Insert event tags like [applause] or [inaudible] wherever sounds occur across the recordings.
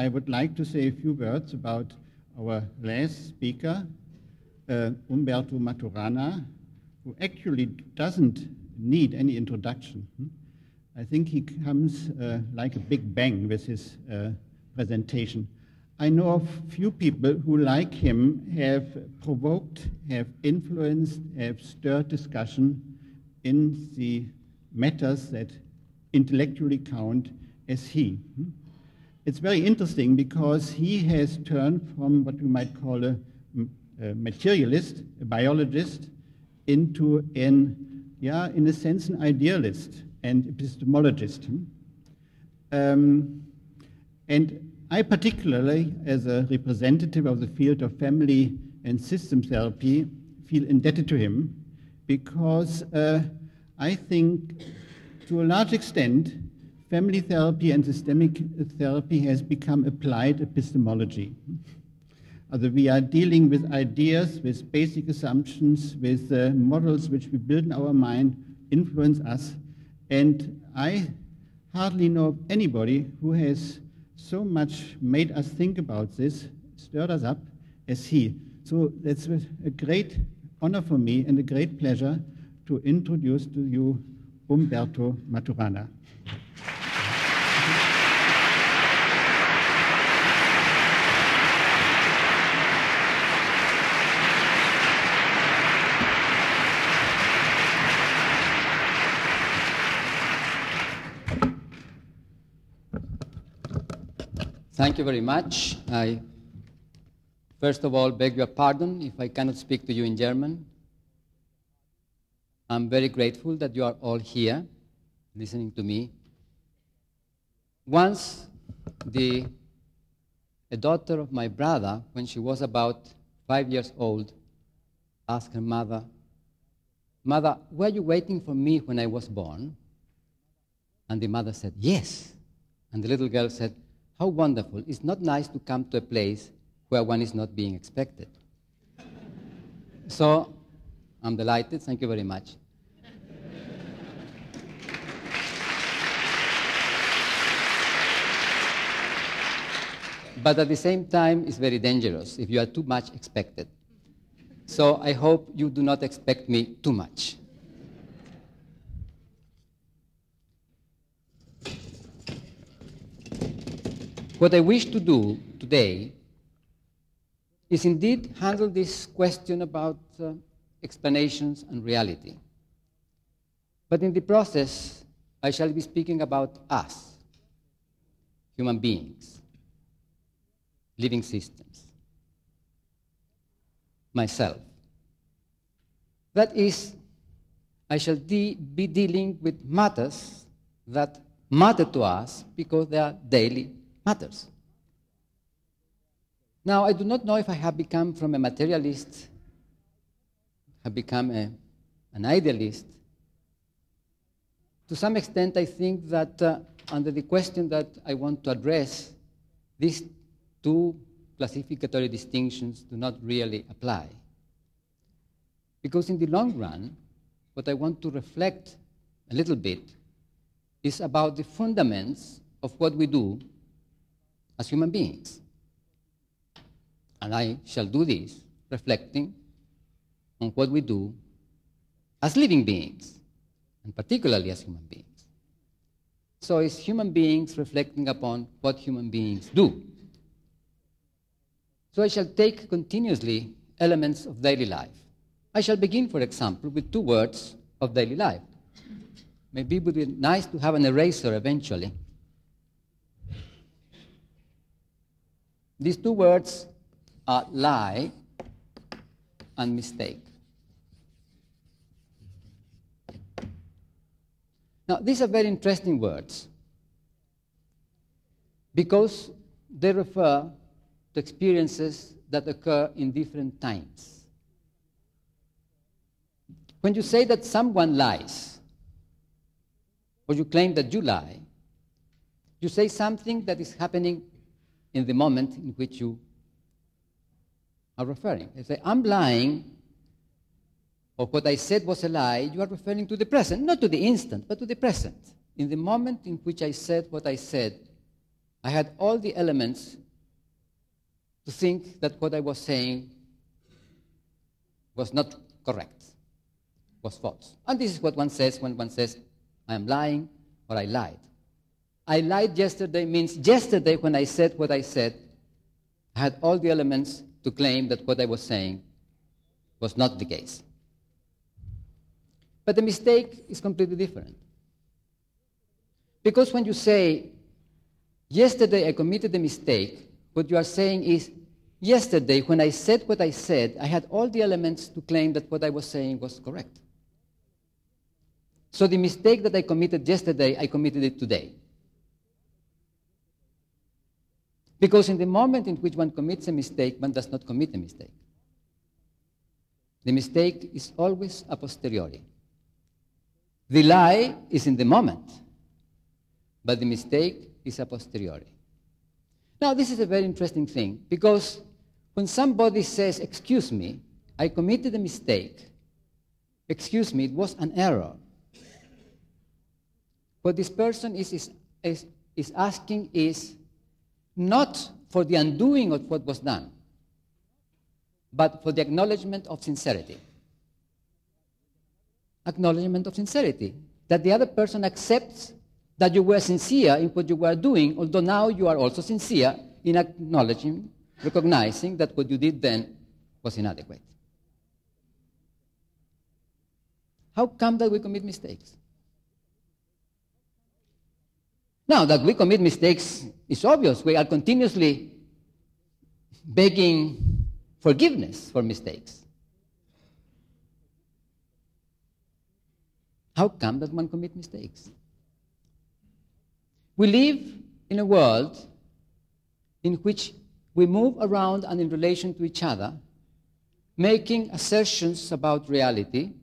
I would like to say a few words about our last speaker, uh, Humberto Maturana, who actually doesn't need any introduction. Hmm? I think he comes uh, like a big bang with his uh, presentation. I know of few people who, like him, have provoked, have influenced, have stirred discussion in the matters that intellectually count as he. It's very interesting because he has turned from what we might call a, a materialist, a biologist, into an, yeah, in a sense, an idealist and epistemologist. Um, and I particularly, as a representative of the field of family and system therapy, feel indebted to him because uh, I think to a large extent, family therapy and systemic therapy has become applied epistemology. We are dealing with ideas, with basic assumptions, with uh, models which we build in our mind, influence us. And I hardly know of anybody who has so much made us think about this, stirred us up as he. So that's a great honor for me and a great pleasure to introduce to you Humberto Maturana. Thank you very much. I first of all beg your pardon if I cannot speak to you in German. I'm very grateful that you are all here listening to me. Once, the, a daughter of my brother, when she was about five years old, asked her mother, Mother, were you waiting for me when I was born? And the mother said, Yes. And the little girl said, how wonderful. It's not nice to come to a place where one is not being expected. so I'm delighted. Thank you very much. but at the same time, it's very dangerous if you are too much expected. So I hope you do not expect me too much. What I wish to do today is indeed handle this question about uh, explanations and reality. But in the process, I shall be speaking about us, human beings, living systems, myself. That is, I shall de- be dealing with matters that matter to us because they are daily matters. Now, I do not know if I have become from a materialist, have become a, an idealist. To some extent, I think that uh, under the question that I want to address, these two classificatory distinctions do not really apply. Because in the long run, what I want to reflect a little bit is about the fundaments of what we do as human beings. And I shall do this reflecting on what we do as living beings, and particularly as human beings. So it's human beings reflecting upon what human beings do. So I shall take continuously elements of daily life. I shall begin, for example, with two words of daily life. Maybe it would be nice to have an eraser eventually These two words are lie and mistake. Now, these are very interesting words because they refer to experiences that occur in different times. When you say that someone lies, or you claim that you lie, you say something that is happening in the moment in which you are referring. If say, I'm lying, or what I said was a lie, you are referring to the present, not to the instant, but to the present. In the moment in which I said what I said, I had all the elements to think that what I was saying was not correct, was false. And this is what one says when one says, I am lying or I lied. I lied yesterday means yesterday when I said what I said, I had all the elements to claim that what I was saying was not the case. But the mistake is completely different. Because when you say, yesterday I committed a mistake, what you are saying is, yesterday when I said what I said, I had all the elements to claim that what I was saying was correct. So the mistake that I committed yesterday, I committed it today. Because in the moment in which one commits a mistake, one does not commit a mistake. The mistake is always a posteriori. The lie is in the moment, but the mistake is a posteriori. Now, this is a very interesting thing because when somebody says, Excuse me, I committed a mistake, excuse me, it was an error. What this person is, is, is, is asking is not for the undoing of what was done, but for the acknowledgement of sincerity. Acknowledgement of sincerity. That the other person accepts that you were sincere in what you were doing, although now you are also sincere in acknowledging, recognizing that what you did then was inadequate. How come that we commit mistakes? Now, that we commit mistakes is obvious. We are continuously begging forgiveness for mistakes. How come that one commits mistakes? We live in a world in which we move around and in relation to each other, making assertions about reality,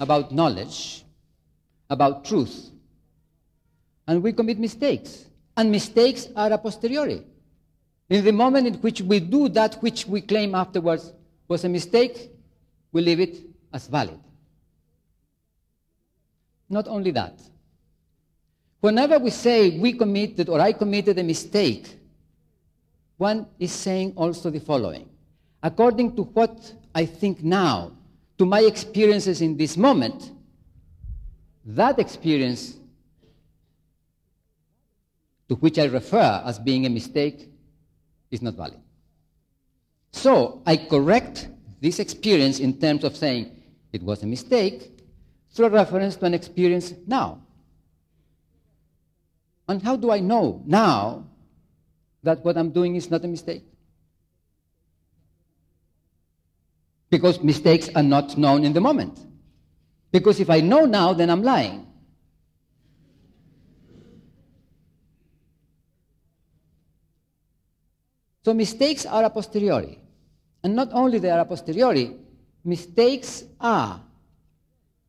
about knowledge, about truth and we commit mistakes. And mistakes are a posteriori. In the moment in which we do that which we claim afterwards was a mistake, we leave it as valid. Not only that. Whenever we say we committed or I committed a mistake, one is saying also the following. According to what I think now, to my experiences in this moment, that experience to which I refer as being a mistake is not valid. So I correct this experience in terms of saying it was a mistake through a reference to an experience now. And how do I know now that what I'm doing is not a mistake? Because mistakes are not known in the moment. Because if I know now, then I'm lying. So mistakes are a posteriori. And not only they are a posteriori, mistakes are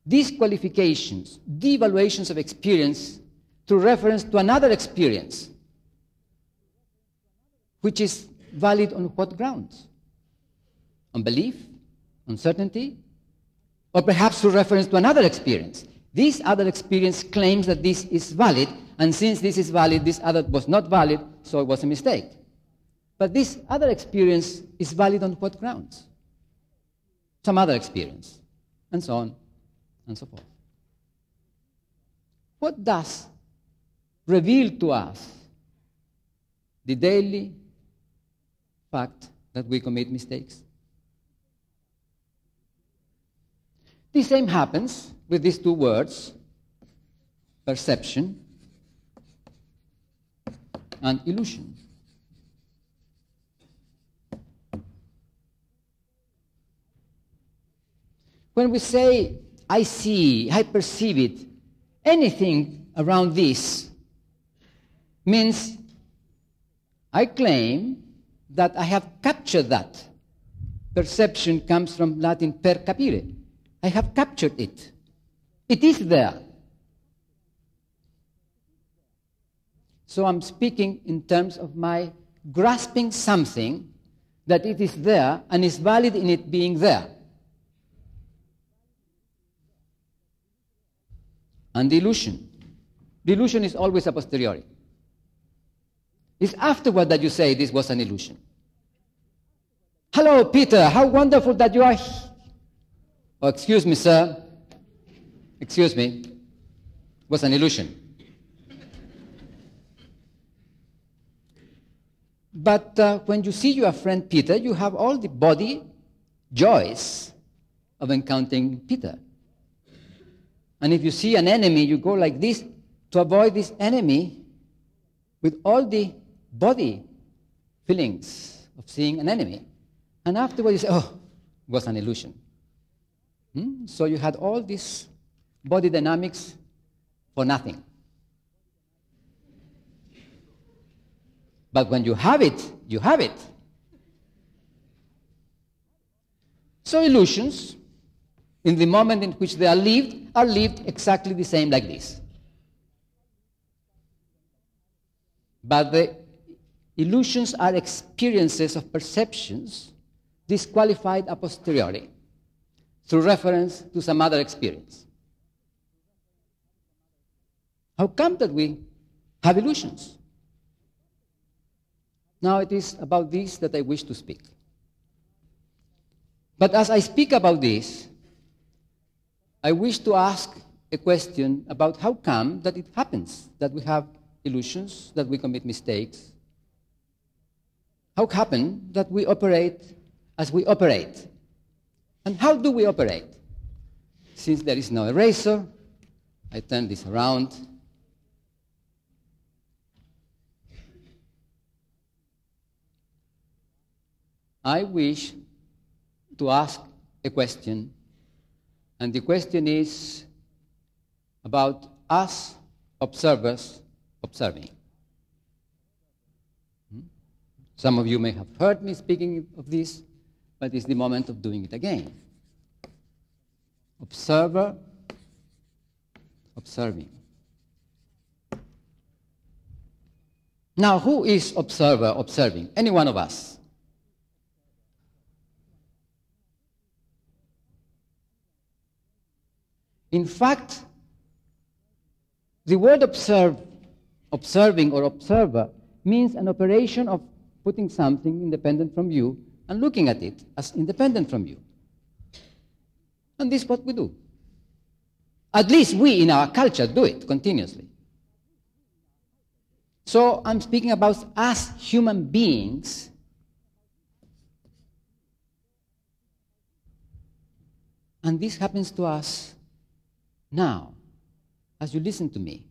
disqualifications, devaluations of experience through reference to another experience, which is valid on what grounds? On belief, on certainty, or perhaps through reference to another experience. This other experience claims that this is valid, and since this is valid, this other was not valid, so it was a mistake. But this other experience is valid on what grounds? Some other experience, and so on and so forth. What does reveal to us the daily fact that we commit mistakes? The same happens with these two words perception and illusion. When we say, I see, I perceive it, anything around this means I claim that I have captured that. Perception comes from Latin per capire. I have captured it. It is there. So I'm speaking in terms of my grasping something that it is there and is valid in it being there. And. The illusion is always a posteriori. It's afterward that you say this was an illusion. Hello, Peter, how wonderful that you are. Oh, excuse me, sir. Excuse me. It was an illusion. But uh, when you see your friend Peter, you have all the body joys of encountering Peter. And if you see an enemy, you go like this to avoid this enemy with all the body feelings of seeing an enemy. And afterwards you say, oh, it was an illusion. Hmm? So you had all this body dynamics for nothing. But when you have it, you have it. So illusions, in the moment in which they are lived, are lived exactly the same like this. But the illusions are experiences of perceptions disqualified a posteriori through reference to some other experience. How come that we have illusions? Now it is about this that I wish to speak. But as I speak about this, I wish to ask a question about how come that it happens that we have illusions, that we commit mistakes. How come that we operate as we operate? And how do we operate? Since there is no eraser, I turn this around I wish to ask a question, and the question is about us observers observing. Hmm? Some of you may have heard me speaking of this, but it's the moment of doing it again. Observer observing. Now, who is observer observing? Any one of us. In fact, the word observe, observing or observer means an operation of putting something independent from you and looking at it as independent from you. And this is what we do. At least we in our culture do it continuously. So I'm speaking about us human beings. And this happens to us now, as you listen to me,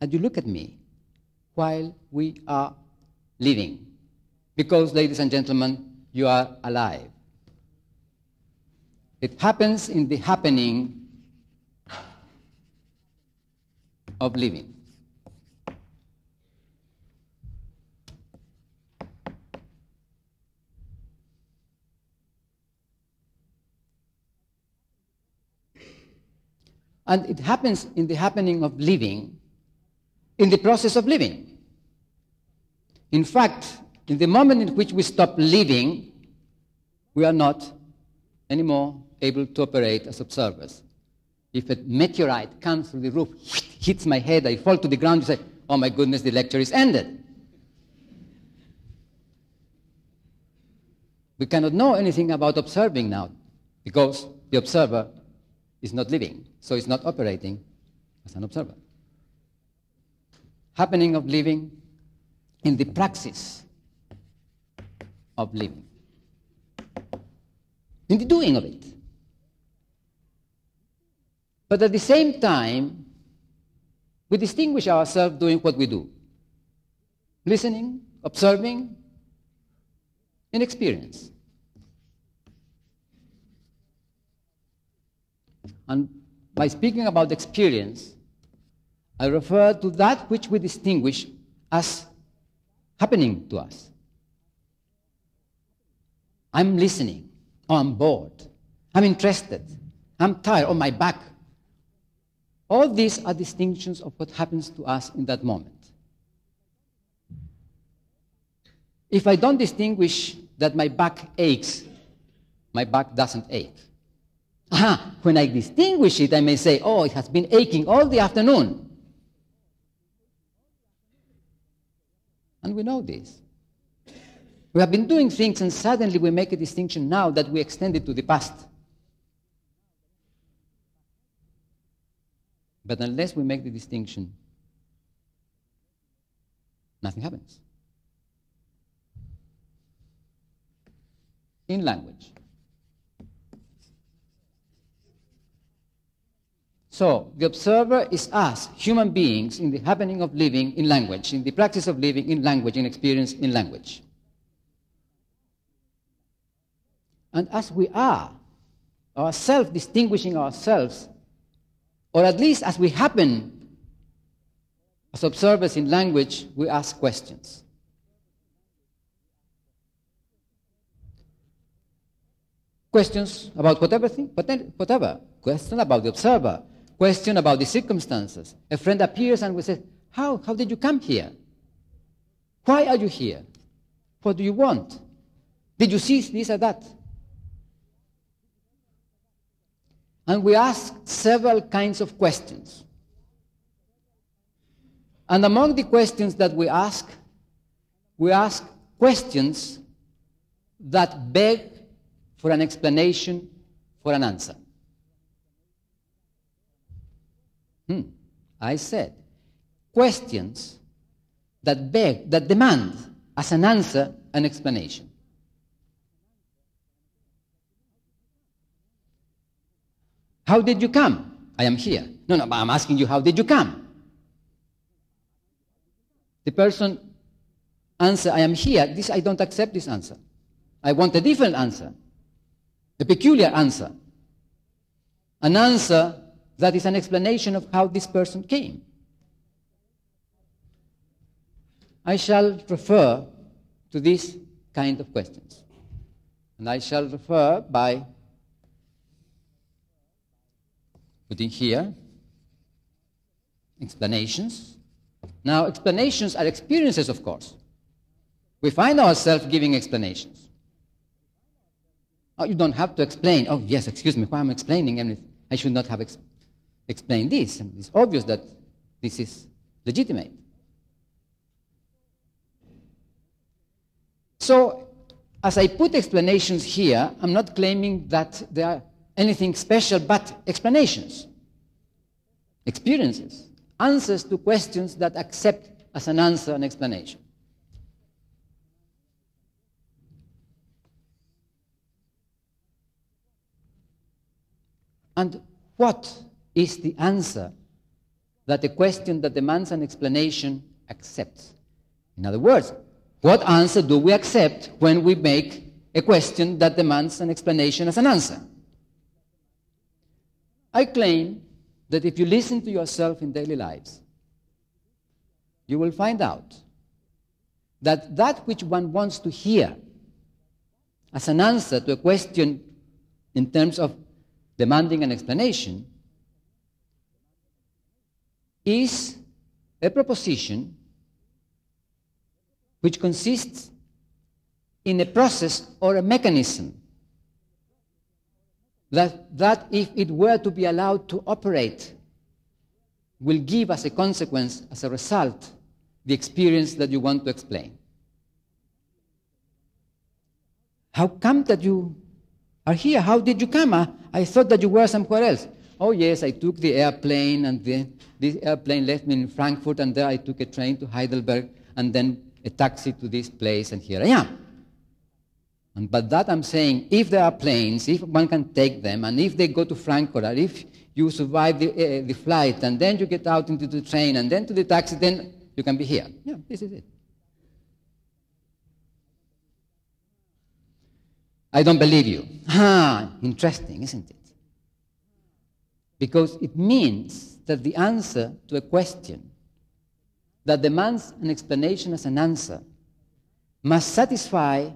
as you look at me, while we are living. Because, ladies and gentlemen, you are alive. It happens in the happening of living. And it happens in the happening of living, in the process of living. In fact, in the moment in which we stop living, we are not anymore able to operate as observers. If a meteorite comes through the roof, hits my head, I fall to the ground, you say, oh my goodness, the lecture is ended. We cannot know anything about observing now because the observer is not living, so it's not operating as an observer. Happening of living in the praxis of living, in the doing of it. But at the same time, we distinguish ourselves doing what we do listening, observing, in experience. And by speaking about experience, I refer to that which we distinguish as happening to us. I'm listening. Oh, I'm bored. I'm interested. I'm tired. Oh, my back. All these are distinctions of what happens to us in that moment. If I don't distinguish that my back aches, my back doesn't ache. When I distinguish it, I may say, oh, it has been aching all the afternoon. And we know this. We have been doing things, and suddenly we make a distinction now that we extend it to the past. But unless we make the distinction, nothing happens. In language. So, the observer is us, human beings, in the happening of living in language, in the practice of living in language, in experience in language. And as we are, ourselves distinguishing ourselves, or at least as we happen as observers in language, we ask questions. Questions about whatever thing, whatever. Question about the observer. Question about the circumstances. A friend appears and we say, How? How did you come here? Why are you here? What do you want? Did you see this or that? And we ask several kinds of questions. And among the questions that we ask, we ask questions that beg for an explanation, for an answer. Hmm. I said, questions that beg, that demand as an answer, an explanation. How did you come? I am here. No, no, I'm asking you, how did you come? The person answer, I am here. This, I don't accept this answer. I want a different answer, a peculiar answer, an answer that is an explanation of how this person came. I shall refer to these kind of questions. And I shall refer by putting here explanations. Now, explanations are experiences, of course. We find ourselves giving explanations. Oh, you don't have to explain. Oh, yes, excuse me, why am I'm explaining anything. I should not have ex- explained this. And it's obvious that this is legitimate. So, as I put explanations here, I'm not claiming that they are anything special but explanations, experiences, answers to questions that accept as an answer an explanation. And what is the answer that a question that demands an explanation accepts? In other words, what answer do we accept when we make a question that demands an explanation as an answer? I claim that if you listen to yourself in daily lives, you will find out that that which one wants to hear as an answer to a question in terms of demanding an explanation is a proposition which consists in a process or a mechanism that, that if it were to be allowed to operate, will give as a consequence, as a result, the experience that you want to explain. How come that you are here? How did you come? I, I thought that you were somewhere else. Oh, yes, I took the airplane, and the, this airplane left me in Frankfurt, and there I took a train to Heidelberg, and then a taxi to this place, and here I am. And but that I'm saying, if there are planes, if one can take them, and if they go to Frankfurt, or if you survive the, uh, the flight, and then you get out into the train, and then to the taxi, then you can be here. Yeah, this is it. I don't believe you. Ah, interesting, isn't it? Because it means that the answer to a question that demands an explanation as an answer must satisfy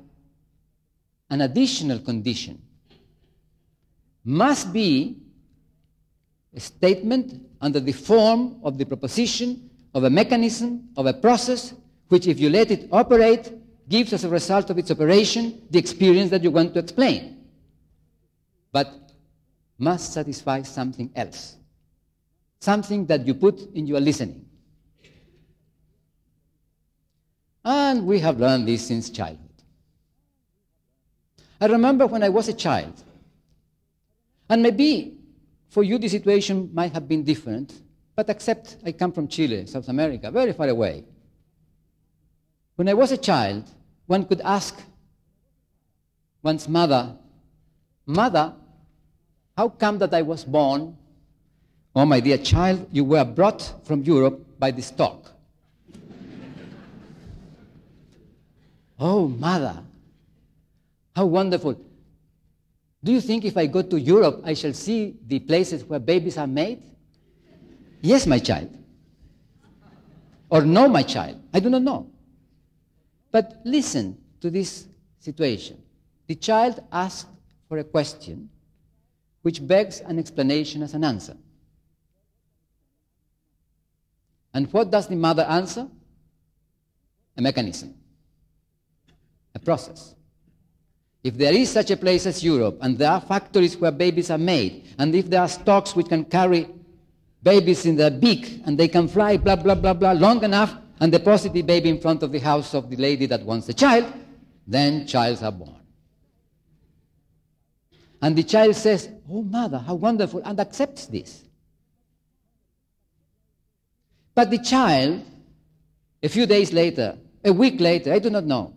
an additional condition must be a statement under the form of the proposition of a mechanism, of a process, which, if you let it operate, gives as a result of its operation the experience that you want to explain. But must satisfy something else, something that you put in your listening. And we have learned this since childhood. I remember when I was a child, and maybe for you the situation might have been different, but except I come from Chile, South America, very far away. When I was a child, one could ask one's mother, Mother, how come that I was born? Oh, my dear child, you were brought from Europe by the stork. oh, mother, how wonderful. Do you think if I go to Europe, I shall see the places where babies are made? Yes, my child. Or no, my child. I do not know. But listen to this situation. The child asked for a question which begs an explanation as an answer. And what does the mother answer? A mechanism, a process. If there is such a place as Europe, and there are factories where babies are made, and if there are stocks which can carry babies in their beak, and they can fly, blah, blah, blah, blah, long enough, and deposit the baby in front of the house of the lady that wants the child, then childs are born. And the child says, Oh, mother, how wonderful, and accepts this. But the child, a few days later, a week later, I do not know,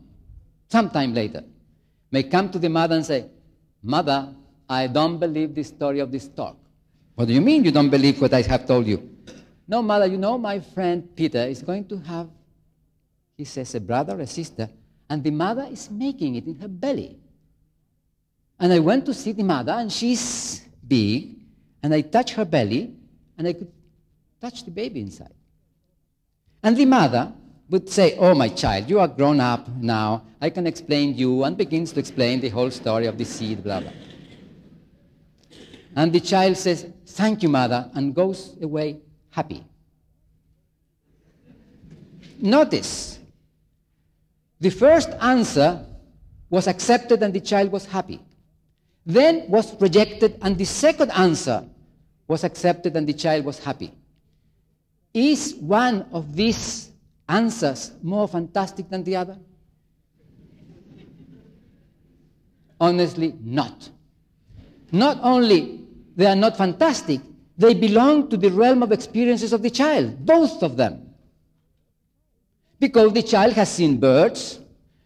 sometime later, may come to the mother and say, Mother, I don't believe the story of this talk. What do you mean you don't believe what I have told you? No, mother, you know my friend Peter is going to have, he says, a brother or a sister, and the mother is making it in her belly. And I went to see the mother, and she's big, and I touched her belly, and I could touch the baby inside. And the mother would say, Oh, my child, you are grown up now. I can explain you, and begins to explain the whole story of the seed, blah, blah. And the child says, Thank you, mother, and goes away happy. Notice, the first answer was accepted and the child was happy. Then was rejected and the second answer was accepted and the child was happy. Is one of these answers more fantastic than the other? Honestly, not. Not only they are not fantastic, they belong to the realm of experiences of the child, both of them. Because the child has seen birds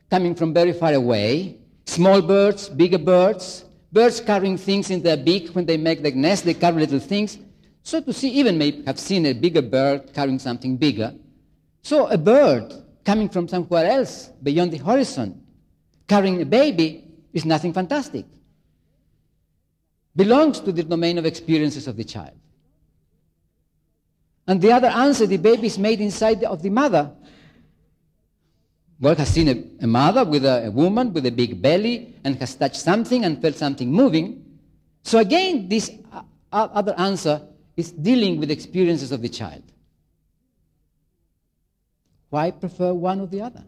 coming from very far away, small birds, bigger birds, birds carrying things in their beak when they make their nest, they carry little things. So to see, even may have seen a bigger bird carrying something bigger. So a bird coming from somewhere else beyond the horizon, carrying a baby, is nothing fantastic. Belongs to the domain of experiences of the child. And the other answer, the baby is made inside of the mother. Well, has seen a, a mother with a, a, woman with a big belly and has touched something and felt something moving. So again, this uh, other answer is dealing with experiences of the child. Why prefer one or the other?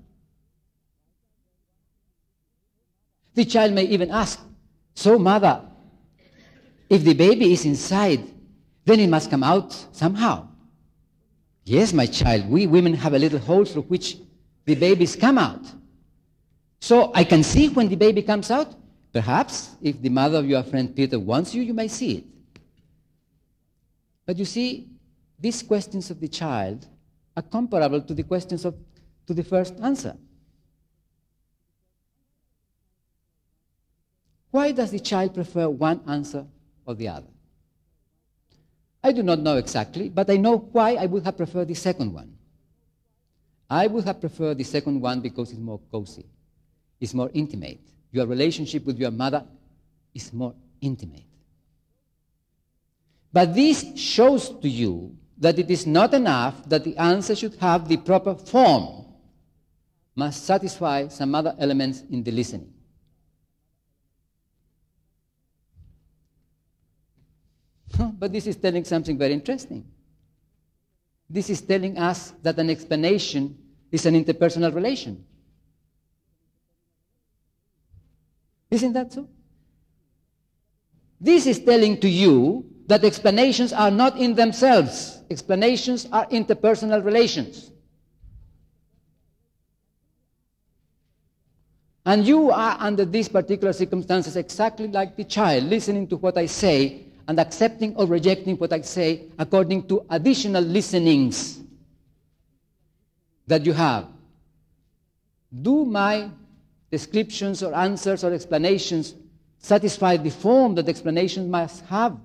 The child may even ask, So, mother, if the baby is inside, then it must come out somehow. Yes, my child, we women have a little hole through which the babies come out. So I can see when the baby comes out. Perhaps if the mother of your friend Peter wants you, you may see it. But you see, these questions of the child are comparable to the questions of to the first answer. Why does the child prefer one answer or the other? I do not know exactly, but I know why I would have preferred the second one. I would have preferred the second one because it's more cozy, it's more intimate. Your relationship with your mother is more intimate. But this shows to you that it is not enough that the answer should have the proper form, must satisfy some other elements in the listening. [laughs] but this is telling something very interesting. This is telling us that an explanation is an interpersonal relation. Isn't that so? This is telling to you that explanations are not in themselves, explanations are interpersonal relations. And you are under these particular circumstances exactly like the child, listening to what I say and accepting or rejecting what I say according to additional listenings that you have. Do my descriptions or answers or explanations satisfy the form that explanations must have?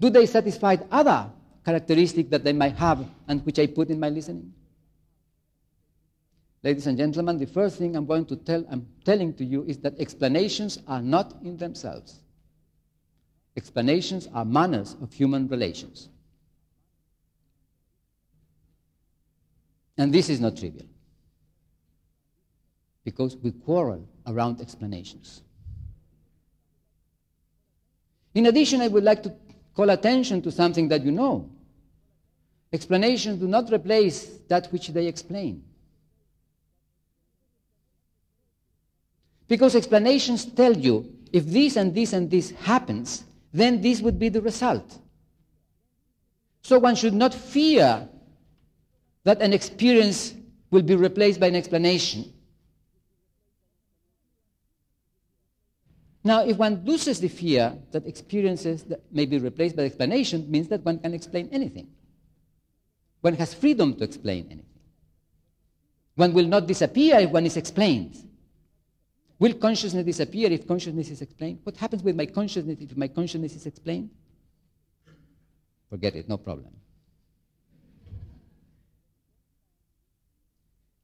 Do they satisfy other characteristics that they might have and which I put in my listening? Ladies and gentlemen, the first thing I'm going to tell, I'm telling to you is that explanations are not in themselves. Explanations are manners of human relations. And this is not trivial. Because we quarrel around explanations. In addition, I would like to call attention to something that you know. Explanations do not replace that which they explain. Because explanations tell you if this and this and this happens, then this would be the result. So one should not fear that an experience will be replaced by an explanation. Now, if one loses the fear that experiences that may be replaced by explanation, means that one can explain anything. One has freedom to explain anything. One will not disappear if one is explained. Will consciousness disappear if consciousness is explained? What happens with my consciousness if my consciousness is explained? Forget it, no problem.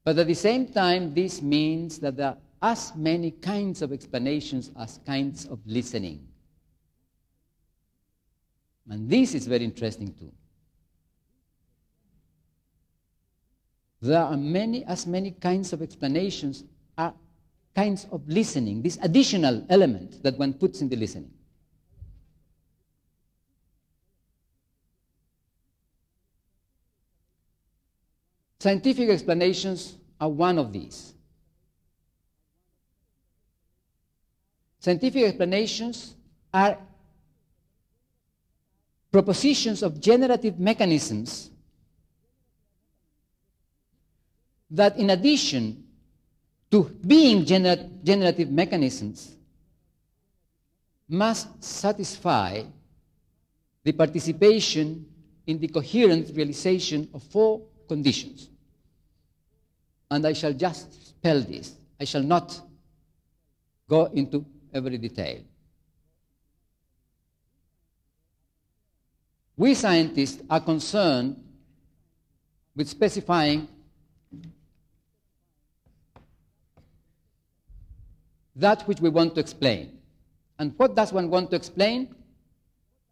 But at the same time, this means that there are as many kinds of explanations as kinds of listening. And this is very interesting too. There are many, as many kinds of explanations are kinds of listening, this additional element that one puts in the listening. Scientific explanations are one of these. Scientific explanations are propositions of generative mechanisms that, in addition to being gener- generative mechanisms must satisfy the participation in the coherent realization of four conditions. And I shall just spell this. I shall not go into every detail. We scientists are concerned with specifying that which we want to explain. And what does one want to explain?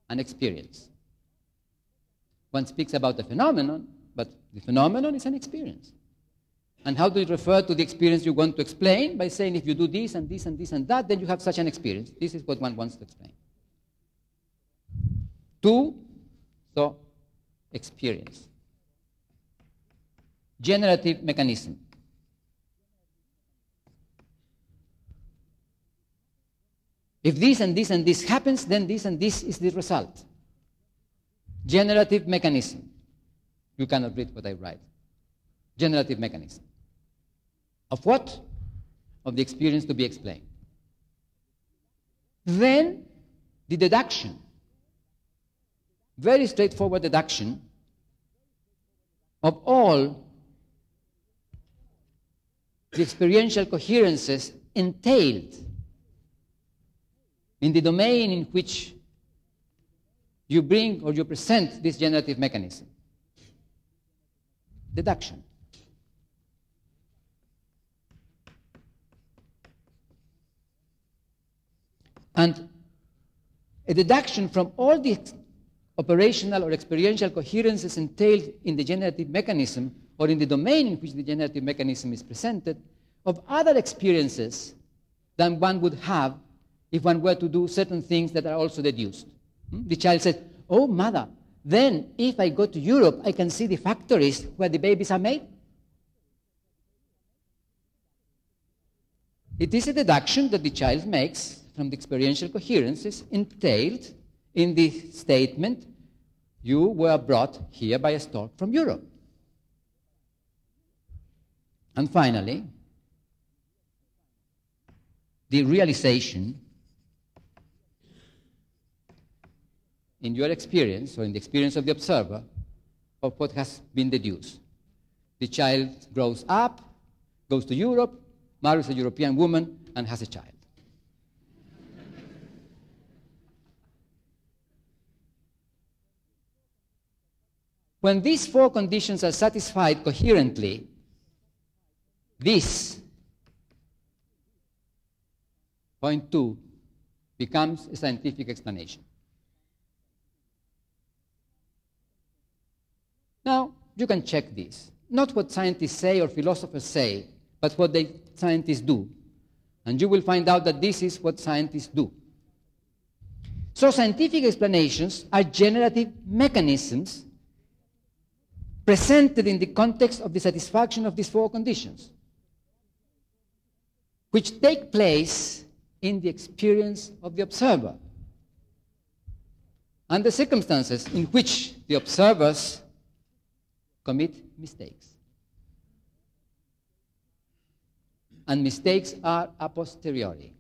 An experience. One speaks about a phenomenon, but the phenomenon is an experience. And how do you refer to the experience you want to explain? By saying if you do this and this and this and that, then you have such an experience. This is what one wants to explain. Two, so experience. Generative mechanism. If this and this and this happens, then this and this is the result. Generative mechanism. You cannot read what I write. Generative mechanism. Of what? Of the experience to be explained. Then the deduction. Very straightforward deduction of all the experiential coherences entailed in the domain in which you bring or you present this generative mechanism. Deduction. And a deduction from all the operational or experiential coherences entailed in the generative mechanism or in the domain in which the generative mechanism is presented of other experiences than one would have if one were to do certain things that are also deduced. Hmm? The child says, Oh, mother, then if I go to Europe, I can see the factories where the babies are made. It is a deduction that the child makes from the experiential coherences entailed in the statement, You were brought here by a stork from Europe. And finally, the realization in your experience or in the experience of the observer of what has been deduced. The child grows up, goes to Europe, marries a European woman, and has a child. when these four conditions are satisfied coherently, this, point two, becomes a scientific explanation. Now, you can check this. Not what scientists say or philosophers say, but what the scientists do. And you will find out that this is what scientists do. So, scientific explanations are generative mechanisms presented in the context of the satisfaction of these four conditions, which take place in the experience of the observer and the circumstances in which the observers commit mistakes. And mistakes are a posteriori.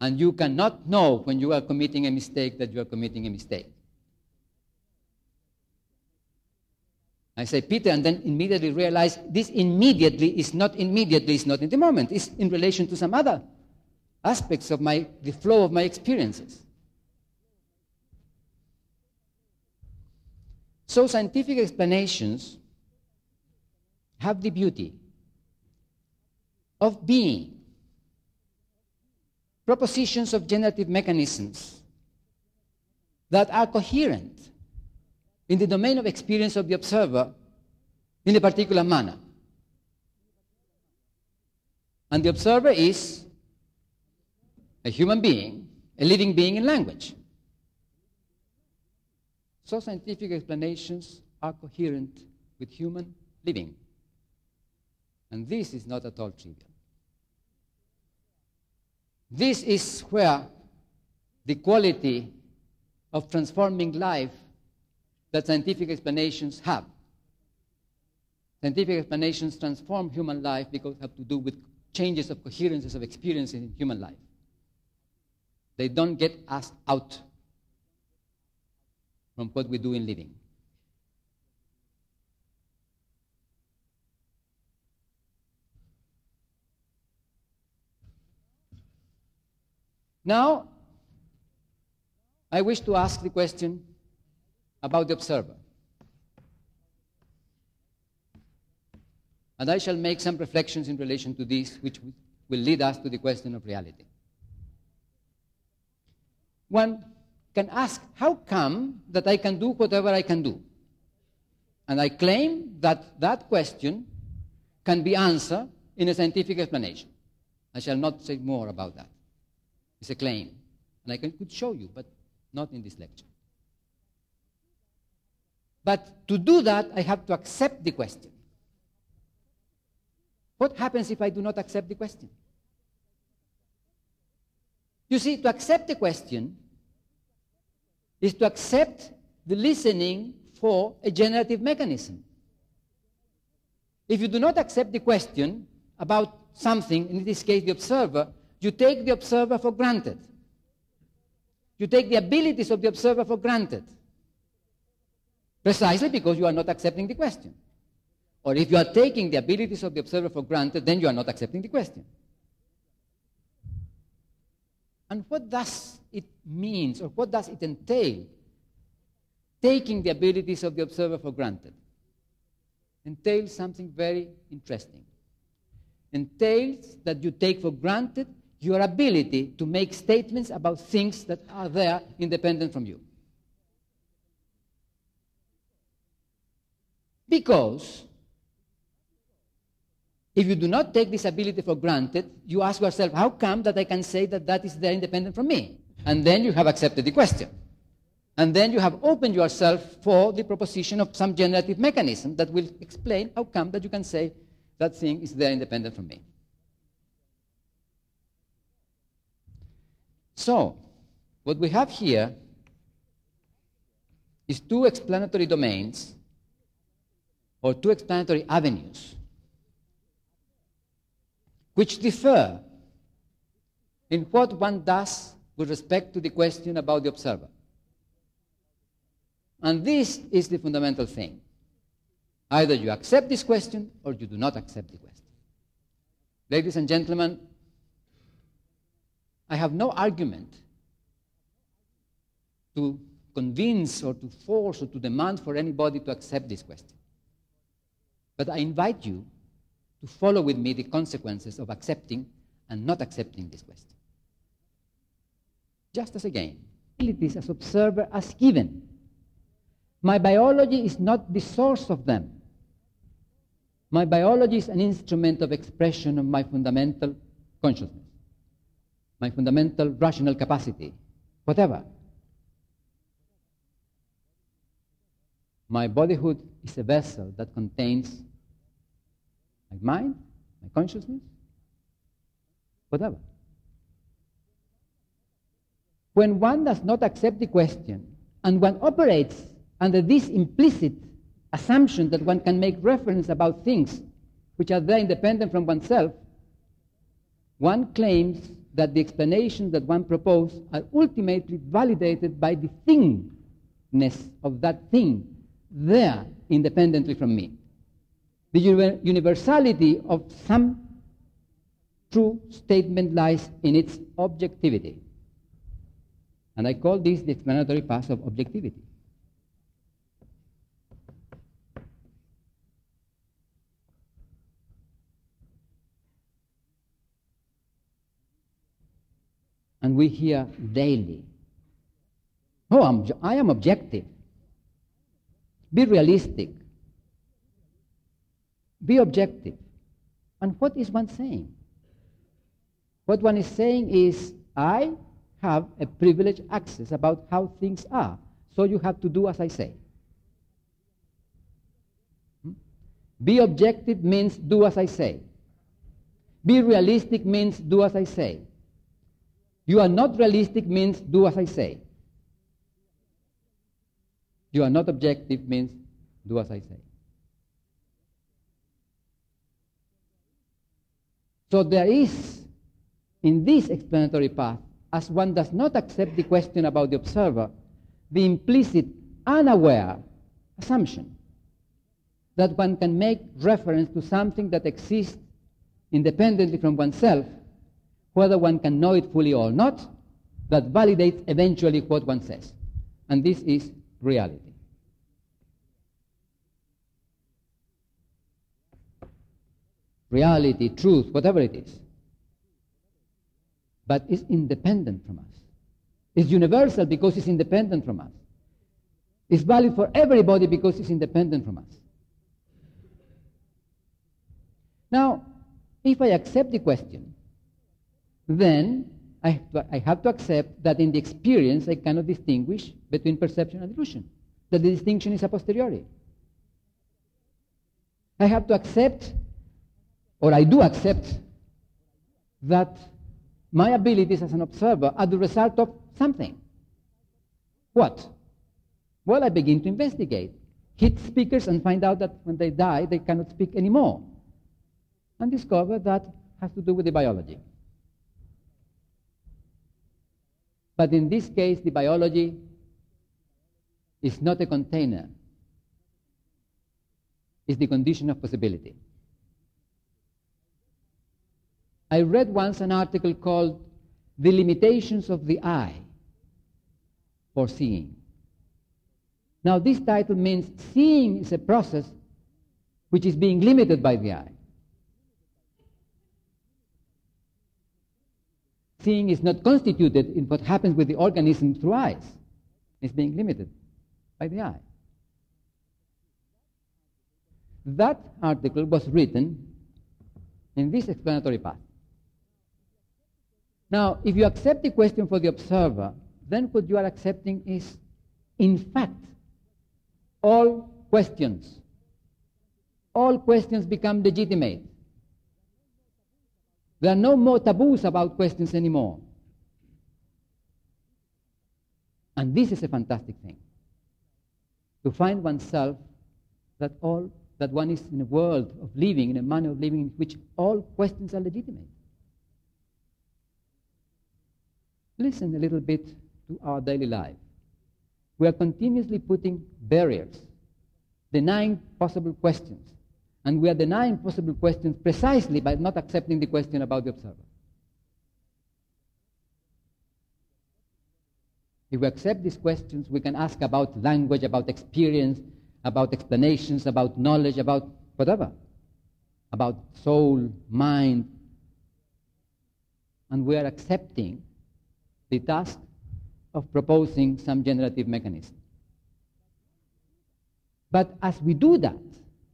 And you cannot know when you are committing a mistake that you are committing a mistake. I say Peter, and then immediately realize this immediately is not immediately, is not in the moment. It's in relation to some other aspects of my, the flow of my experiences. So scientific explanations have the beauty of being propositions of generative mechanisms that are coherent in the domain of experience of the observer in a particular manner. And the observer is a human being, a living being in language. So scientific explanations are coherent with human living. And this is not at all trivial. This is where the quality of transforming life that scientific explanations have. Scientific explanations transform human life because they have to do with changes of coherences of experiences in human life. They don't get us out from what we do in living. Now, I wish to ask the question about the observer. And I shall make some reflections in relation to this, which will lead us to the question of reality. One can ask, how come that I can do whatever I can do? And I claim that that question can be answered in a scientific explanation. I shall not say more about that. It's a claim. And I can, could show you, but not in this lecture. But to do that, I have to accept the question. What happens if I do not accept the question? You see, to accept the question is to accept the listening for a generative mechanism. If you do not accept the question about something, in this case the observer, you take the observer for granted. You take the abilities of the observer for granted. Precisely because you are not accepting the question. Or if you are taking the abilities of the observer for granted, then you are not accepting the question. And what does it mean, or what does it entail, taking the abilities of the observer for granted? Entails something very interesting. Entails that you take for granted your ability to make statements about things that are there independent from you. Because if you do not take this ability for granted, you ask yourself, how come that I can say that that is there independent from me? And then you have accepted the question. And then you have opened yourself for the proposition of some generative mechanism that will explain how come that you can say that thing is there independent from me. So, what we have here is two explanatory domains or two explanatory avenues which differ in what one does with respect to the question about the observer. And this is the fundamental thing. Either you accept this question or you do not accept the question. Ladies and gentlemen, I have no argument to convince or to force or to demand for anybody to accept this question. But I invite you to follow with me the consequences of accepting and not accepting this question. Just as again, abilities as observer as given. My biology is not the source of them. My biology is an instrument of expression of my fundamental consciousness, my fundamental rational capacity, whatever. My bodyhood is a vessel that contains my mind, my consciousness, whatever. When one does not accept the question and one operates under this implicit assumption that one can make reference about things which are there independent from oneself, one claims that the explanations that one proposes are ultimately validated by the thingness of that thing there independently from me. The universality of some true statement lies in its objectivity. And I call this the explanatory path of objectivity. And we hear daily, oh, I'm, I am objective. Be realistic. Be objective. And what is one saying? What one is saying is, I have a privileged access about how things are, so you have to do as I say. Hmm? Be objective means do as I say. Be realistic means do as I say. You are not realistic means do as I say. You are not objective means do as I say. So there is, in this explanatory path, as one does not accept the question about the observer, the implicit, unaware assumption that one can make reference to something that exists independently from oneself, whether one can know it fully or not, that validates eventually what one says. And this is reality. Reality, truth, whatever it is. But it's independent from us. It's universal because it's independent from us. It's valid for everybody because it's independent from us. Now, if I accept the question, then I have, to, I have to accept that in the experience I cannot distinguish between perception and illusion, that the distinction is a posteriori. I have to accept or I do accept that my abilities as an observer are the result of something. What? Well, I begin to investigate, hit speakers, and find out that when they die, they cannot speak anymore. And discover that has to do with the biology. But in this case, the biology is not a container, it's the condition of possibility. I read once an article called The Limitations of the Eye for Seeing. Now, this title means seeing is a process which is being limited by the eye. Seeing is not constituted in what happens with the organism through eyes, it's being limited by the eye. That article was written in this explanatory path. Now, if you accept the question for the observer, then what you are accepting is, in fact, all questions. All questions become legitimate. There are no more taboos about questions anymore. And this is a fantastic thing. To find oneself that all that one is in a world of living, in a manner of living in which all questions are legitimate. Listen a little bit to our daily life. We are continuously putting barriers, denying possible questions. And we are denying possible questions precisely by not accepting the question about the observer. If we accept these questions, we can ask about language, about experience, about explanations, about knowledge, about whatever, about soul, mind. And we are accepting the task of proposing some generative mechanism. But as we do that,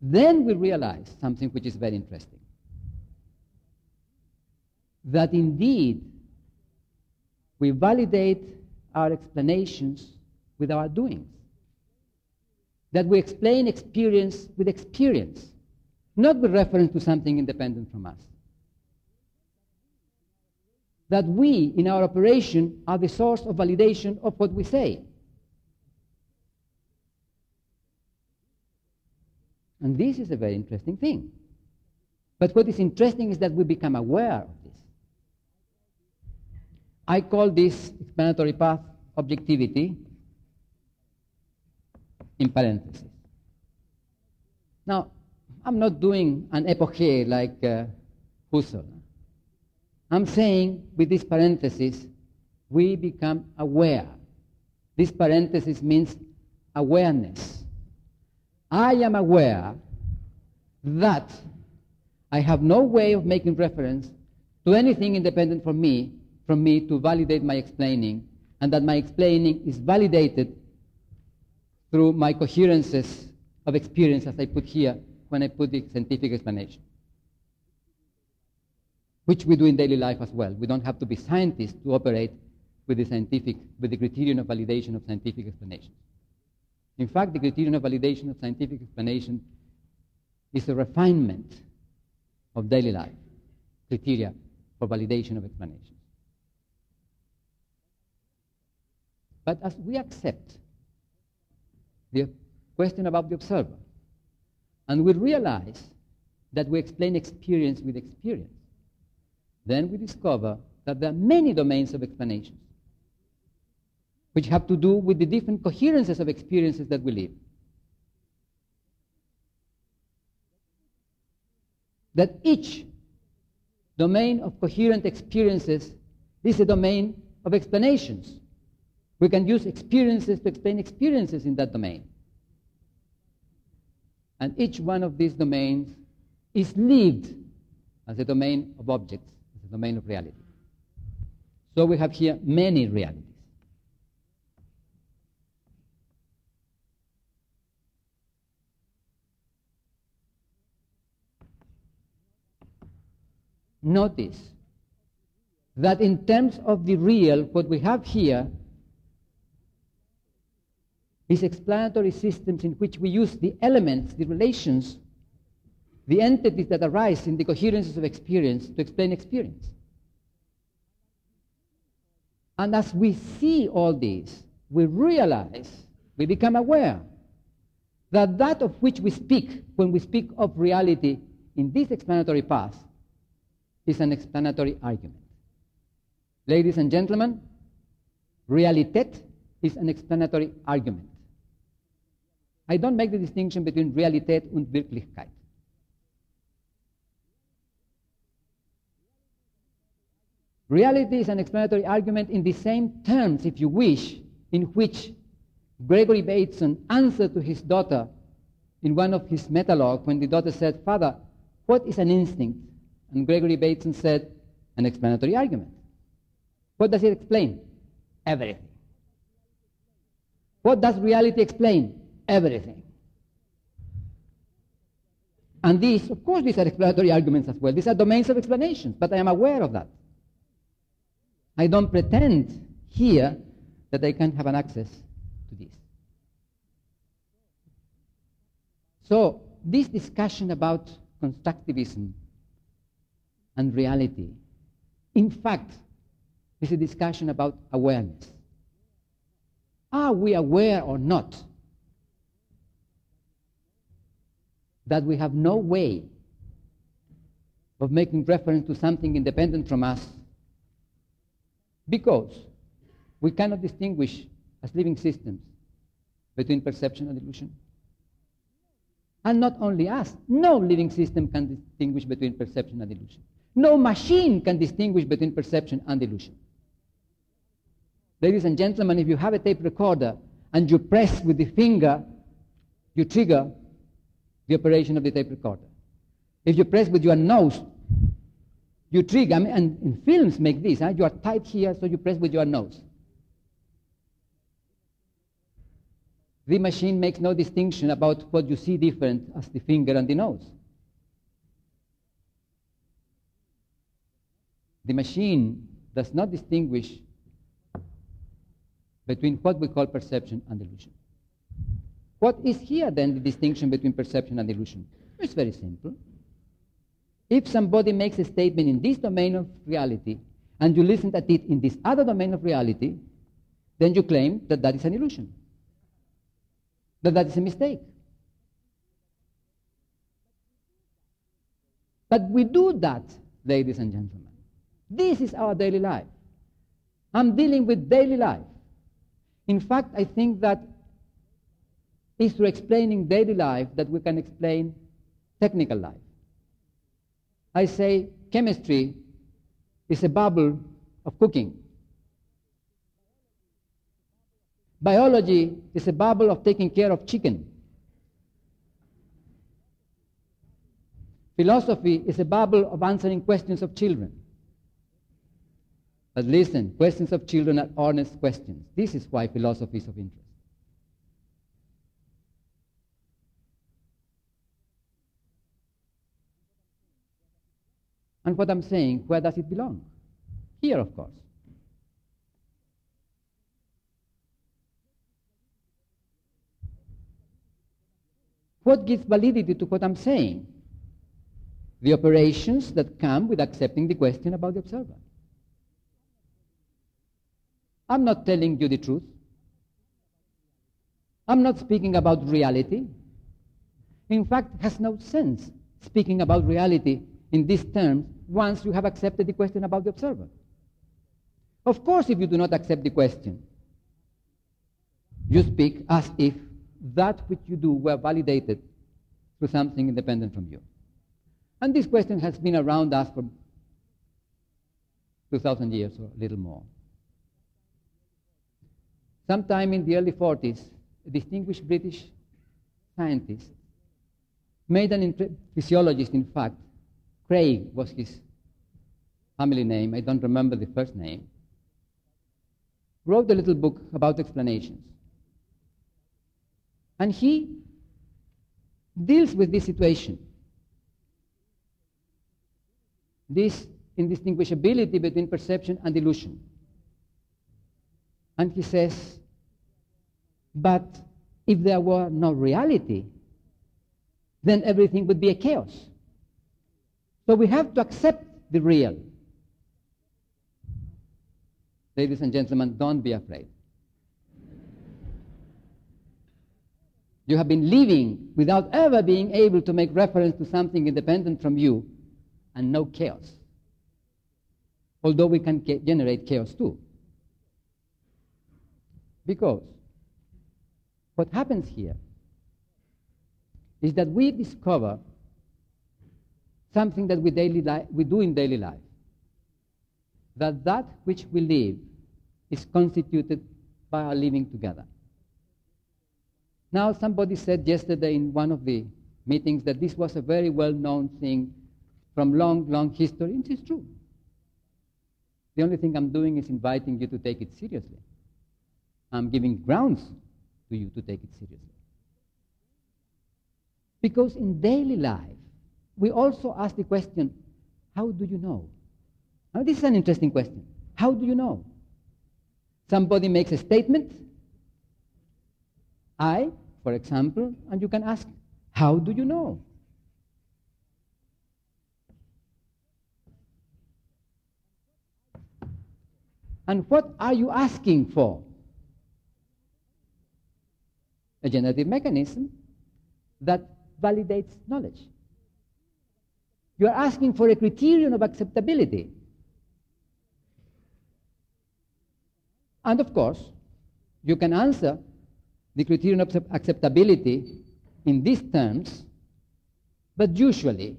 then we realize something which is very interesting. That indeed we validate our explanations with our doings. That we explain experience with experience, not with reference to something independent from us. That we, in our operation, are the source of validation of what we say. And this is a very interesting thing. But what is interesting is that we become aware of this. I call this explanatory path objectivity in parentheses. Now, I'm not doing an epoche like uh, Husserl. I'm saying with this parenthesis, we become aware. This parenthesis means awareness. I am aware that I have no way of making reference to anything independent from me, from me to validate my explaining, and that my explaining is validated through my coherences of experience, as I put here when I put the scientific explanation. Which we do in daily life as well. We don't have to be scientists to operate with the scientific, with the criterion of validation of scientific explanations. In fact, the criterion of validation of scientific explanation is a refinement of daily life criteria for validation of explanations. But as we accept the question about the observer, and we realize that we explain experience with experience, then we discover that there are many domains of explanations which have to do with the different coherences of experiences that we live. That each domain of coherent experiences is a domain of explanations. We can use experiences to explain experiences in that domain. And each one of these domains is lived as a domain of objects, domain of reality. So we have here many realities. Notice that in terms of the real, what we have here is explanatory systems in which we use the elements, the relations, the entities that arise in the coherences of experience to explain experience. And as we see all this, we realize, we become aware that that of which we speak when we speak of reality in this explanatory path is an explanatory argument. Ladies and gentlemen, realitet is an explanatory argument. I don't make the distinction between Realität und Wirklichkeit. Reality is an explanatory argument in the same terms, if you wish, in which Gregory Bateson answered to his daughter in one of his metalogue when the daughter said, Father, what is an instinct? And Gregory Bateson said, an explanatory argument. What does it explain? Everything. What does reality explain? Everything. And these, of course, these are explanatory arguments as well. These are domains of explanations, but I am aware of that. I don't pretend here that I can have an access to this. So, this discussion about constructivism and reality, in fact, is a discussion about awareness. Are we aware or not that we have no way of making reference to something independent from us because we cannot distinguish as living systems between perception and illusion. And not only us, no living system can distinguish between perception and illusion. No machine can distinguish between perception and illusion. Ladies and gentlemen, if you have a tape recorder and you press with the finger, you trigger the operation of the tape recorder. If you press with your nose, you trigger, and in films make this, huh? you are tight here, so you press with your nose. The machine makes no distinction about what you see different as the finger and the nose. The machine does not distinguish between what we call perception and illusion. What is here then the distinction between perception and illusion? It's very simple. If somebody makes a statement in this domain of reality and you listen at it in this other domain of reality, then you claim that that is an illusion, that that is a mistake. But we do that, ladies and gentlemen. This is our daily life. I'm dealing with daily life. In fact, I think that it's through explaining daily life that we can explain technical life. I say chemistry is a bubble of cooking. Biology is a bubble of taking care of chicken. Philosophy is a bubble of answering questions of children. But listen, questions of children are honest questions. This is why philosophy is of interest. And what I'm saying, where does it belong? Here, of course. What gives validity to what I'm saying? The operations that come with accepting the question about the observer. I'm not telling you the truth. I'm not speaking about reality. In fact, it has no sense speaking about reality in these terms once you have accepted the question about the observer. Of course, if you do not accept the question, you speak as if that which you do were validated through something independent from you. And this question has been around us for 2,000 years or a little more. Sometime in the early 40s, a distinguished British scientist made an physiologist, in fact, Craik was his family name, I don't remember the first name, wrote a little book about explanations. And he deals with this situation, this indistinguishability between perception and illusion. And he says, but if there were no reality, then everything would be a chaos. So we have to accept the real. Ladies and gentlemen, don't be afraid. You have been living without ever being able to make reference to something independent from you and no chaos. Although we can generate chaos too. Because what happens here is that we discover something that we, daily li- we do in daily life. That that which we live is constituted by our living together. Now, somebody said yesterday in one of the meetings that this was a very well known thing from long, long history. And It is true. The only thing I'm doing is inviting you to take it seriously. I'm giving grounds to you to take it seriously. Because in daily life, we also ask the question, how do you know? Now, this is an interesting question. How do you know? Somebody makes a statement, I, for example, and you can ask, how do you know? And what are you asking for? A generative mechanism that validates knowledge. You are asking for a criterion of acceptability. And of course, you can answer the criterion of acceptability in these terms, but usually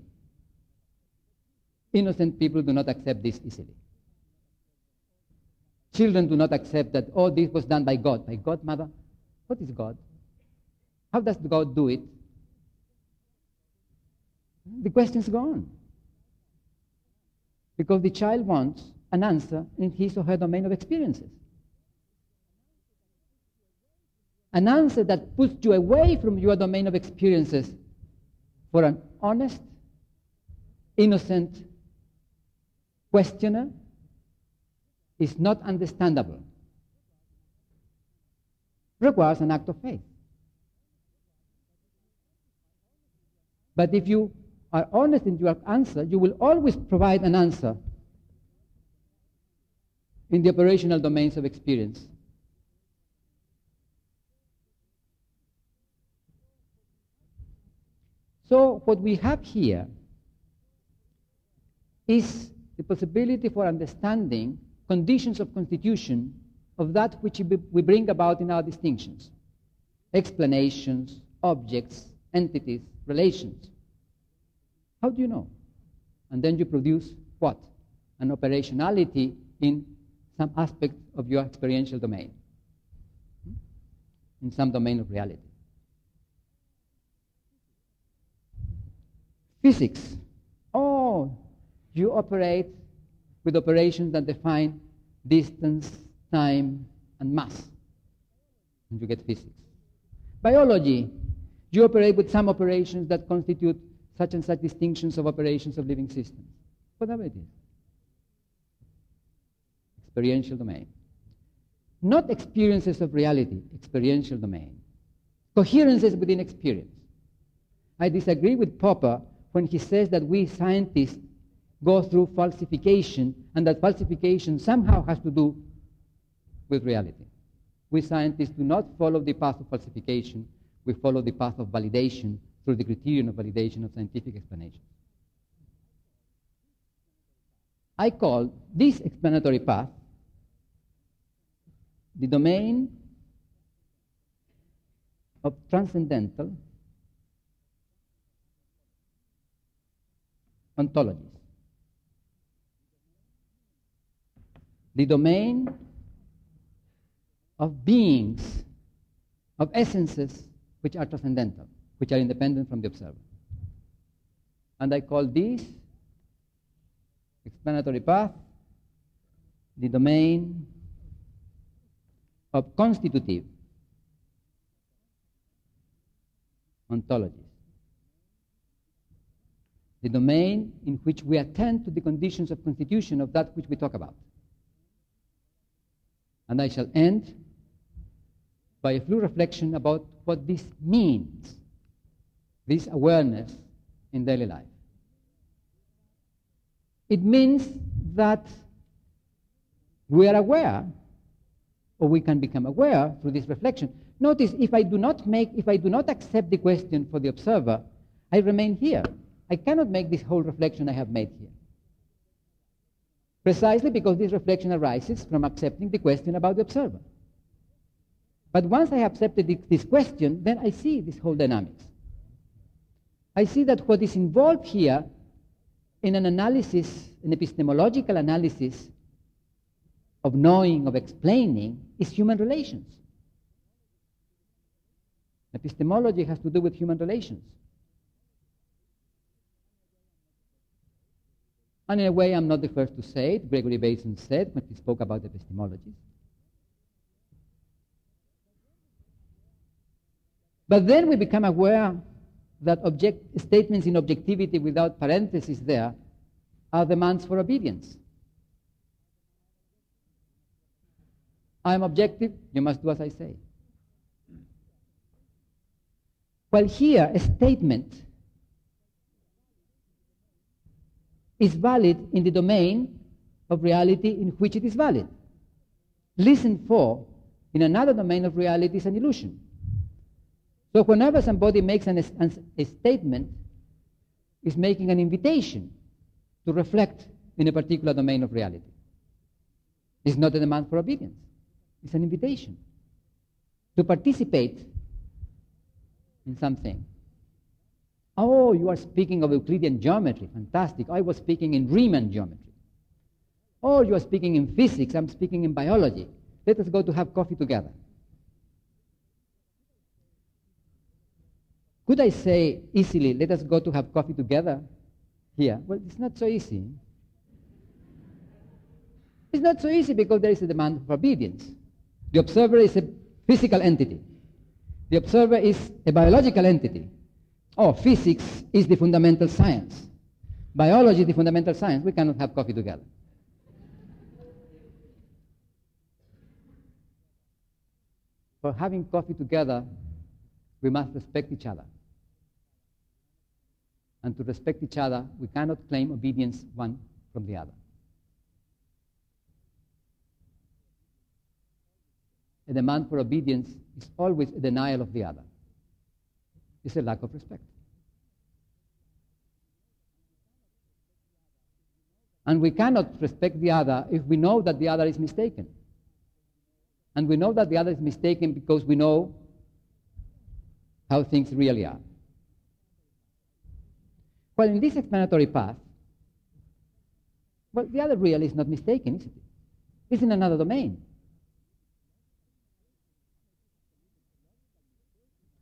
innocent people do not accept this easily. Children do not accept that, oh, this was done by God. By God, mother? What is God? How does God do it? The question is gone. Because the child wants an answer in his or her domain of experiences. An answer that puts you away from your domain of experiences for an honest, innocent questioner is not understandable. Requires an act of faith. But if you are honest in your answer, you will always provide an answer in the operational domains of experience. So, what we have here is the possibility for understanding conditions of constitution of that which we bring about in our distinctions explanations, objects, entities, relations. How do you know? And then you produce what? An operationality in some aspect of your experiential domain, in some domain of reality. Physics. Oh, you operate with operations that define distance, time, and mass. And you get physics. Biology. You operate with some operations that constitute such and such distinctions of operations of living systems. Whatever it is. Experiential domain. Not experiences of reality, experiential domain. Coherences within experience. I disagree with Popper when he says that we scientists go through falsification and that falsification somehow has to do with reality. We scientists do not follow the path of falsification, we follow the path of validation through the criterion of validation of scientific explanation. I call this explanatory path the domain of transcendental ontologies. The domain of beings, of essences which are transcendental which are independent from the observer. And I call this explanatory path the domain of constitutive ontologies. The domain in which we attend to the conditions of constitution of that which we talk about. And I shall end by a few reflection about what this means this awareness in daily life. It means that we are aware, or we can become aware through this reflection. Notice if I do not make, if I do not accept the question for the observer, I remain here. I cannot make this whole reflection I have made here. Precisely because this reflection arises from accepting the question about the observer. But once I have accepted this question, then I see this whole dynamics. I see that what is involved here in an analysis, an epistemological analysis of knowing, of explaining, is human relations. Epistemology has to do with human relations. And in a way, I'm not the first to say it. Gregory Bateson said when he spoke about epistemology. But then we become aware that object, statements in objectivity without parentheses there are demands for obedience. I am objective, you must do as I say. Well, here, a statement is valid in the domain of reality in which it is valid. Listen for, in another domain of reality, is an illusion. So whenever somebody makes an, a statement, is making an invitation to reflect in a particular domain of reality. It's not a demand for obedience. It's an invitation to participate in something. Oh, you are speaking of Euclidean geometry. Fantastic. I was speaking in Riemann geometry. Oh, you are speaking in physics. I'm speaking in biology. Let us go to have coffee together. Could I say easily, let us go to have coffee together here? Well, it's not so easy. It's not so easy because there is a demand for obedience. The observer is a physical entity. The observer is a biological entity. Oh, physics is the fundamental science. Biology is the fundamental science. We cannot have coffee together. For having coffee together, we must respect each other. And to respect each other, we cannot claim obedience one from the other. A demand for obedience is always a denial of the other. It's a lack of respect. And we cannot respect the other if we know that the other is mistaken. And we know that the other is mistaken because we know how things really are. Well, in this explanatory path, well, the other real is not mistaken, is it? It's in another domain.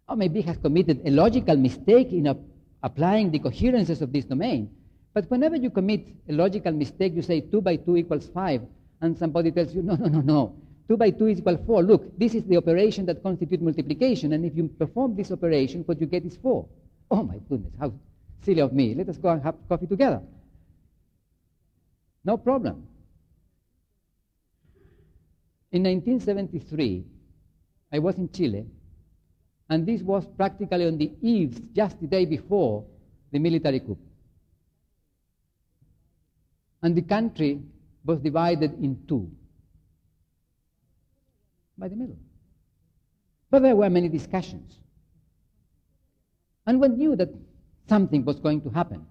Or maybe has committed a logical mistake in a, applying the coherences of this domain. But whenever you commit a logical mistake, you say 2 by 2 equals 5, and somebody tells you, no, no, no, no. 2 by 2 is equal 4. Look, this is the operation that constitutes multiplication, and if you perform this operation, what you get is 4. Oh my goodness, how silly of me. Let us go and have coffee together. No problem. In 1973, I was in Chile and this was practically on the eve, just the day before the military coup. And the country was divided in two by the middle. But there were many discussions. And one knew that something was going to happen.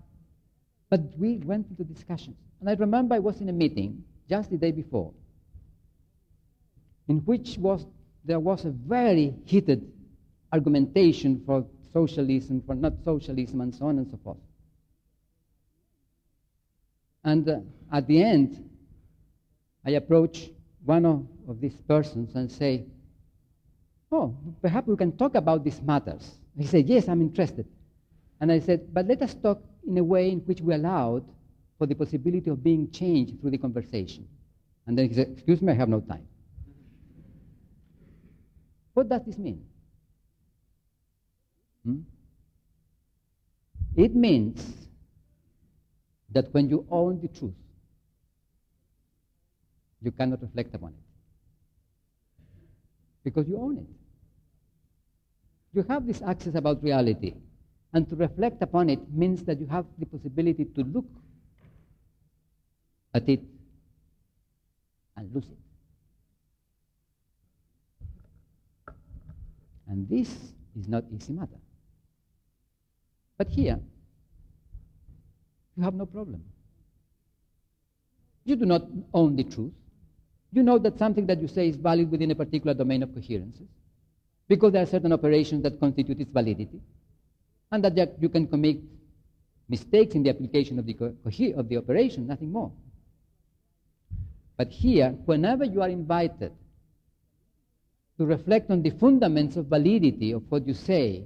But we went into discussions. And I remember I was in a meeting just the day before, in which was, there was a very heated argumentation for socialism, for not socialism, and so on and so forth. And uh, at the end, I approach one of, of these persons and say, Oh, perhaps we can talk about these matters. He said, Yes, I'm interested. And I said, But let us talk in a way in which we allowed for the possibility of being changed through the conversation. And then he said, Excuse me, I have no time. What does this mean? Hmm? It means that when you own the truth, you cannot reflect upon it. Because you own it. You have this access about reality. And to reflect upon it means that you have the possibility to look at it and lose it. And this is not easy matter. But here, you have no problem. You do not own the truth. You know that something that you say is valid within a particular domain of coherences because there are certain operations that constitute its validity and that you can commit mistakes in the application of the, co- of the operation, nothing more. But here, whenever you are invited to reflect on the fundaments of validity of what you say,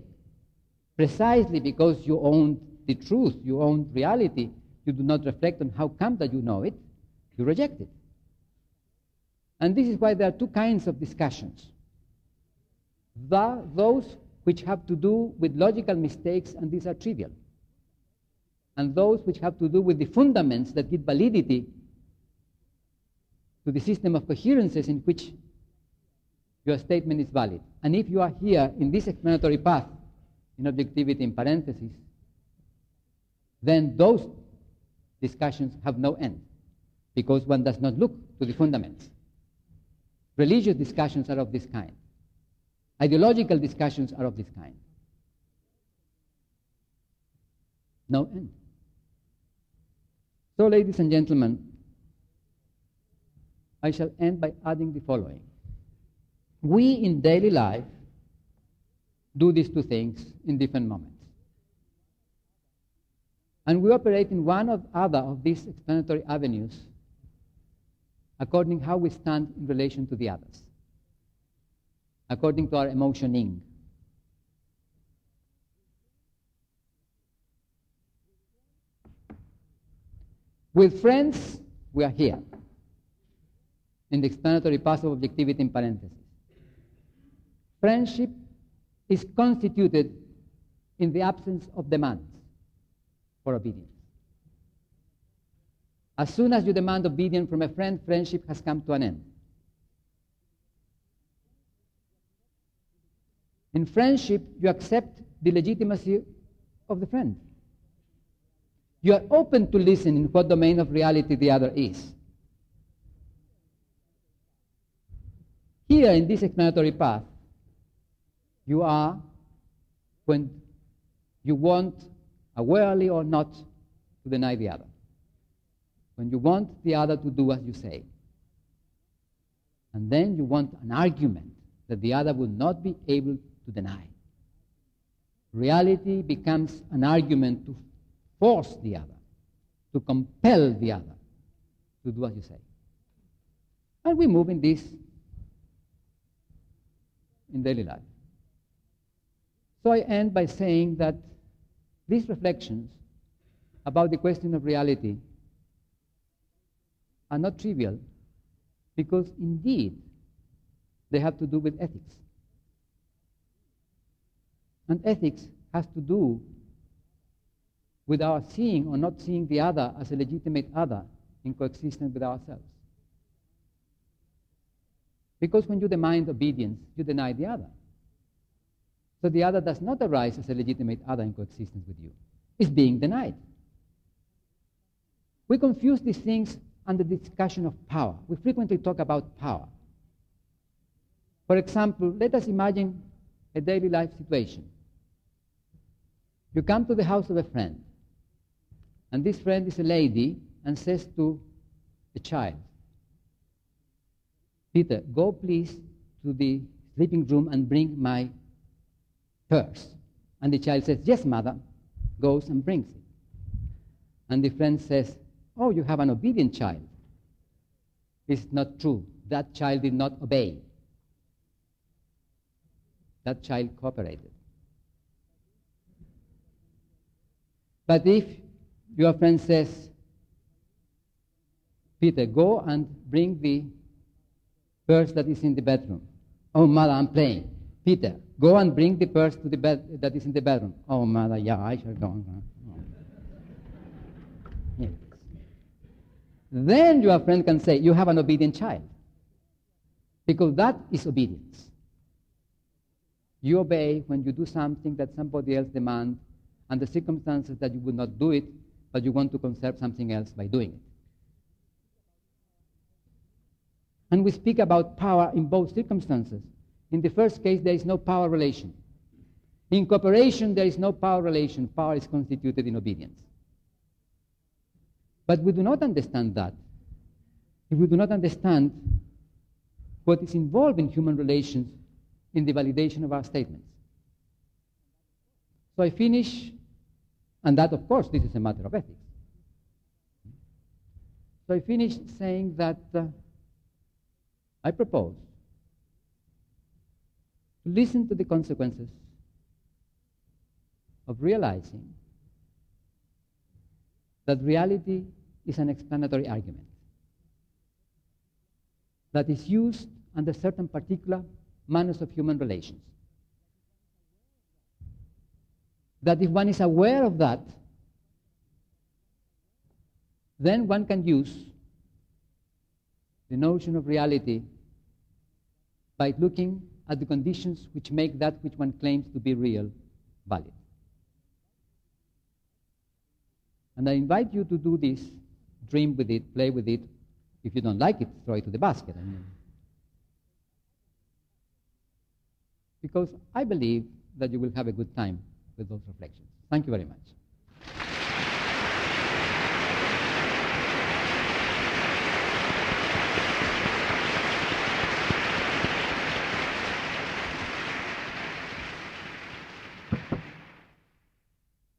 precisely because you own the truth, you own reality, you do not reflect on how come that you know it, you reject it. And this is why there are two kinds of discussions. The, those which have to do with logical mistakes, and these are trivial. And those which have to do with the fundaments that give validity to the system of coherences in which your statement is valid. And if you are here in this explanatory path in objectivity in parentheses, then those discussions have no end because one does not look to the fundamentals. Religious discussions are of this kind. Ideological discussions are of this kind. No end. So, ladies and gentlemen, I shall end by adding the following. we in daily life do these two things in different moments. And we operate in one or other of these explanatory avenues according to how we stand in relation to the others, according to our emotioning. With friends, we are here in the explanatory of objectivity in parentheses. Friendship is constituted in the absence of demands for obedience. As soon as you demand obedience from a friend, friendship has come to an end. In friendship, you accept the legitimacy of the friend. You are open to listen in what domain of reality the other is. Here in this explanatory path, you are when you want, awarely or not, to deny the other. When you want the other to do as you say. And then you want an argument that the other will not be able to deny. Reality becomes an argument to force the other, to compel the other to do as you say. And we move in this in daily life. So I end by saying that these reflections about the question of reality are not trivial because indeed they have to do with ethics. And ethics has to do with our seeing or not seeing the other as a legitimate other in coexistence with ourselves. Because when you demand obedience, you deny the other. So the other does not arise as a legitimate other in coexistence with you. It's being denied. We confuse these things under discussion of power. We frequently talk about power. For example, let us imagine a daily life situation. You come to the house of a friend, and this friend is a lady and says to a child, Peter, go please to the sleeping room and bring my purse. And the child says, Yes, mother, goes and brings it. And the friend says, Oh, you have an obedient child. It's not true. That child did not obey. That child cooperated. But if your friend says, Peter, go and bring the purse that is in the bedroom. Oh, mother, I'm playing. Peter, go and bring the purse to the bed that is in the bedroom. Oh, mother, yeah, I shall go. [laughs] Then your friend can say, You have an obedient child. Because that is obedience. You obey when you do something that somebody else demands, and the circumstances that you would not do it, but you want to conserve something else by doing it. And we speak about power in both circumstances. In the first case, there is no power relation. In cooperation, there is no power relation. Power is constituted in obedience. But we do not understand that if we do not understand what is involved in human relations in the validation of our statements. So I finish, and that, of course, this is a matter of ethics. So I finish saying that uh, I propose to listen to the consequences of realizing that reality is an explanatory argument that is used under certain particular manners of human relations. That if one is aware of that, then one can use the notion of reality by looking at the conditions which make that which one claims to be real valid. And I invite you to do this, dream with it, play with it. If you don't like it, throw it to the basket. I mean. Because I believe that you will have a good time with those reflections. Thank you very much.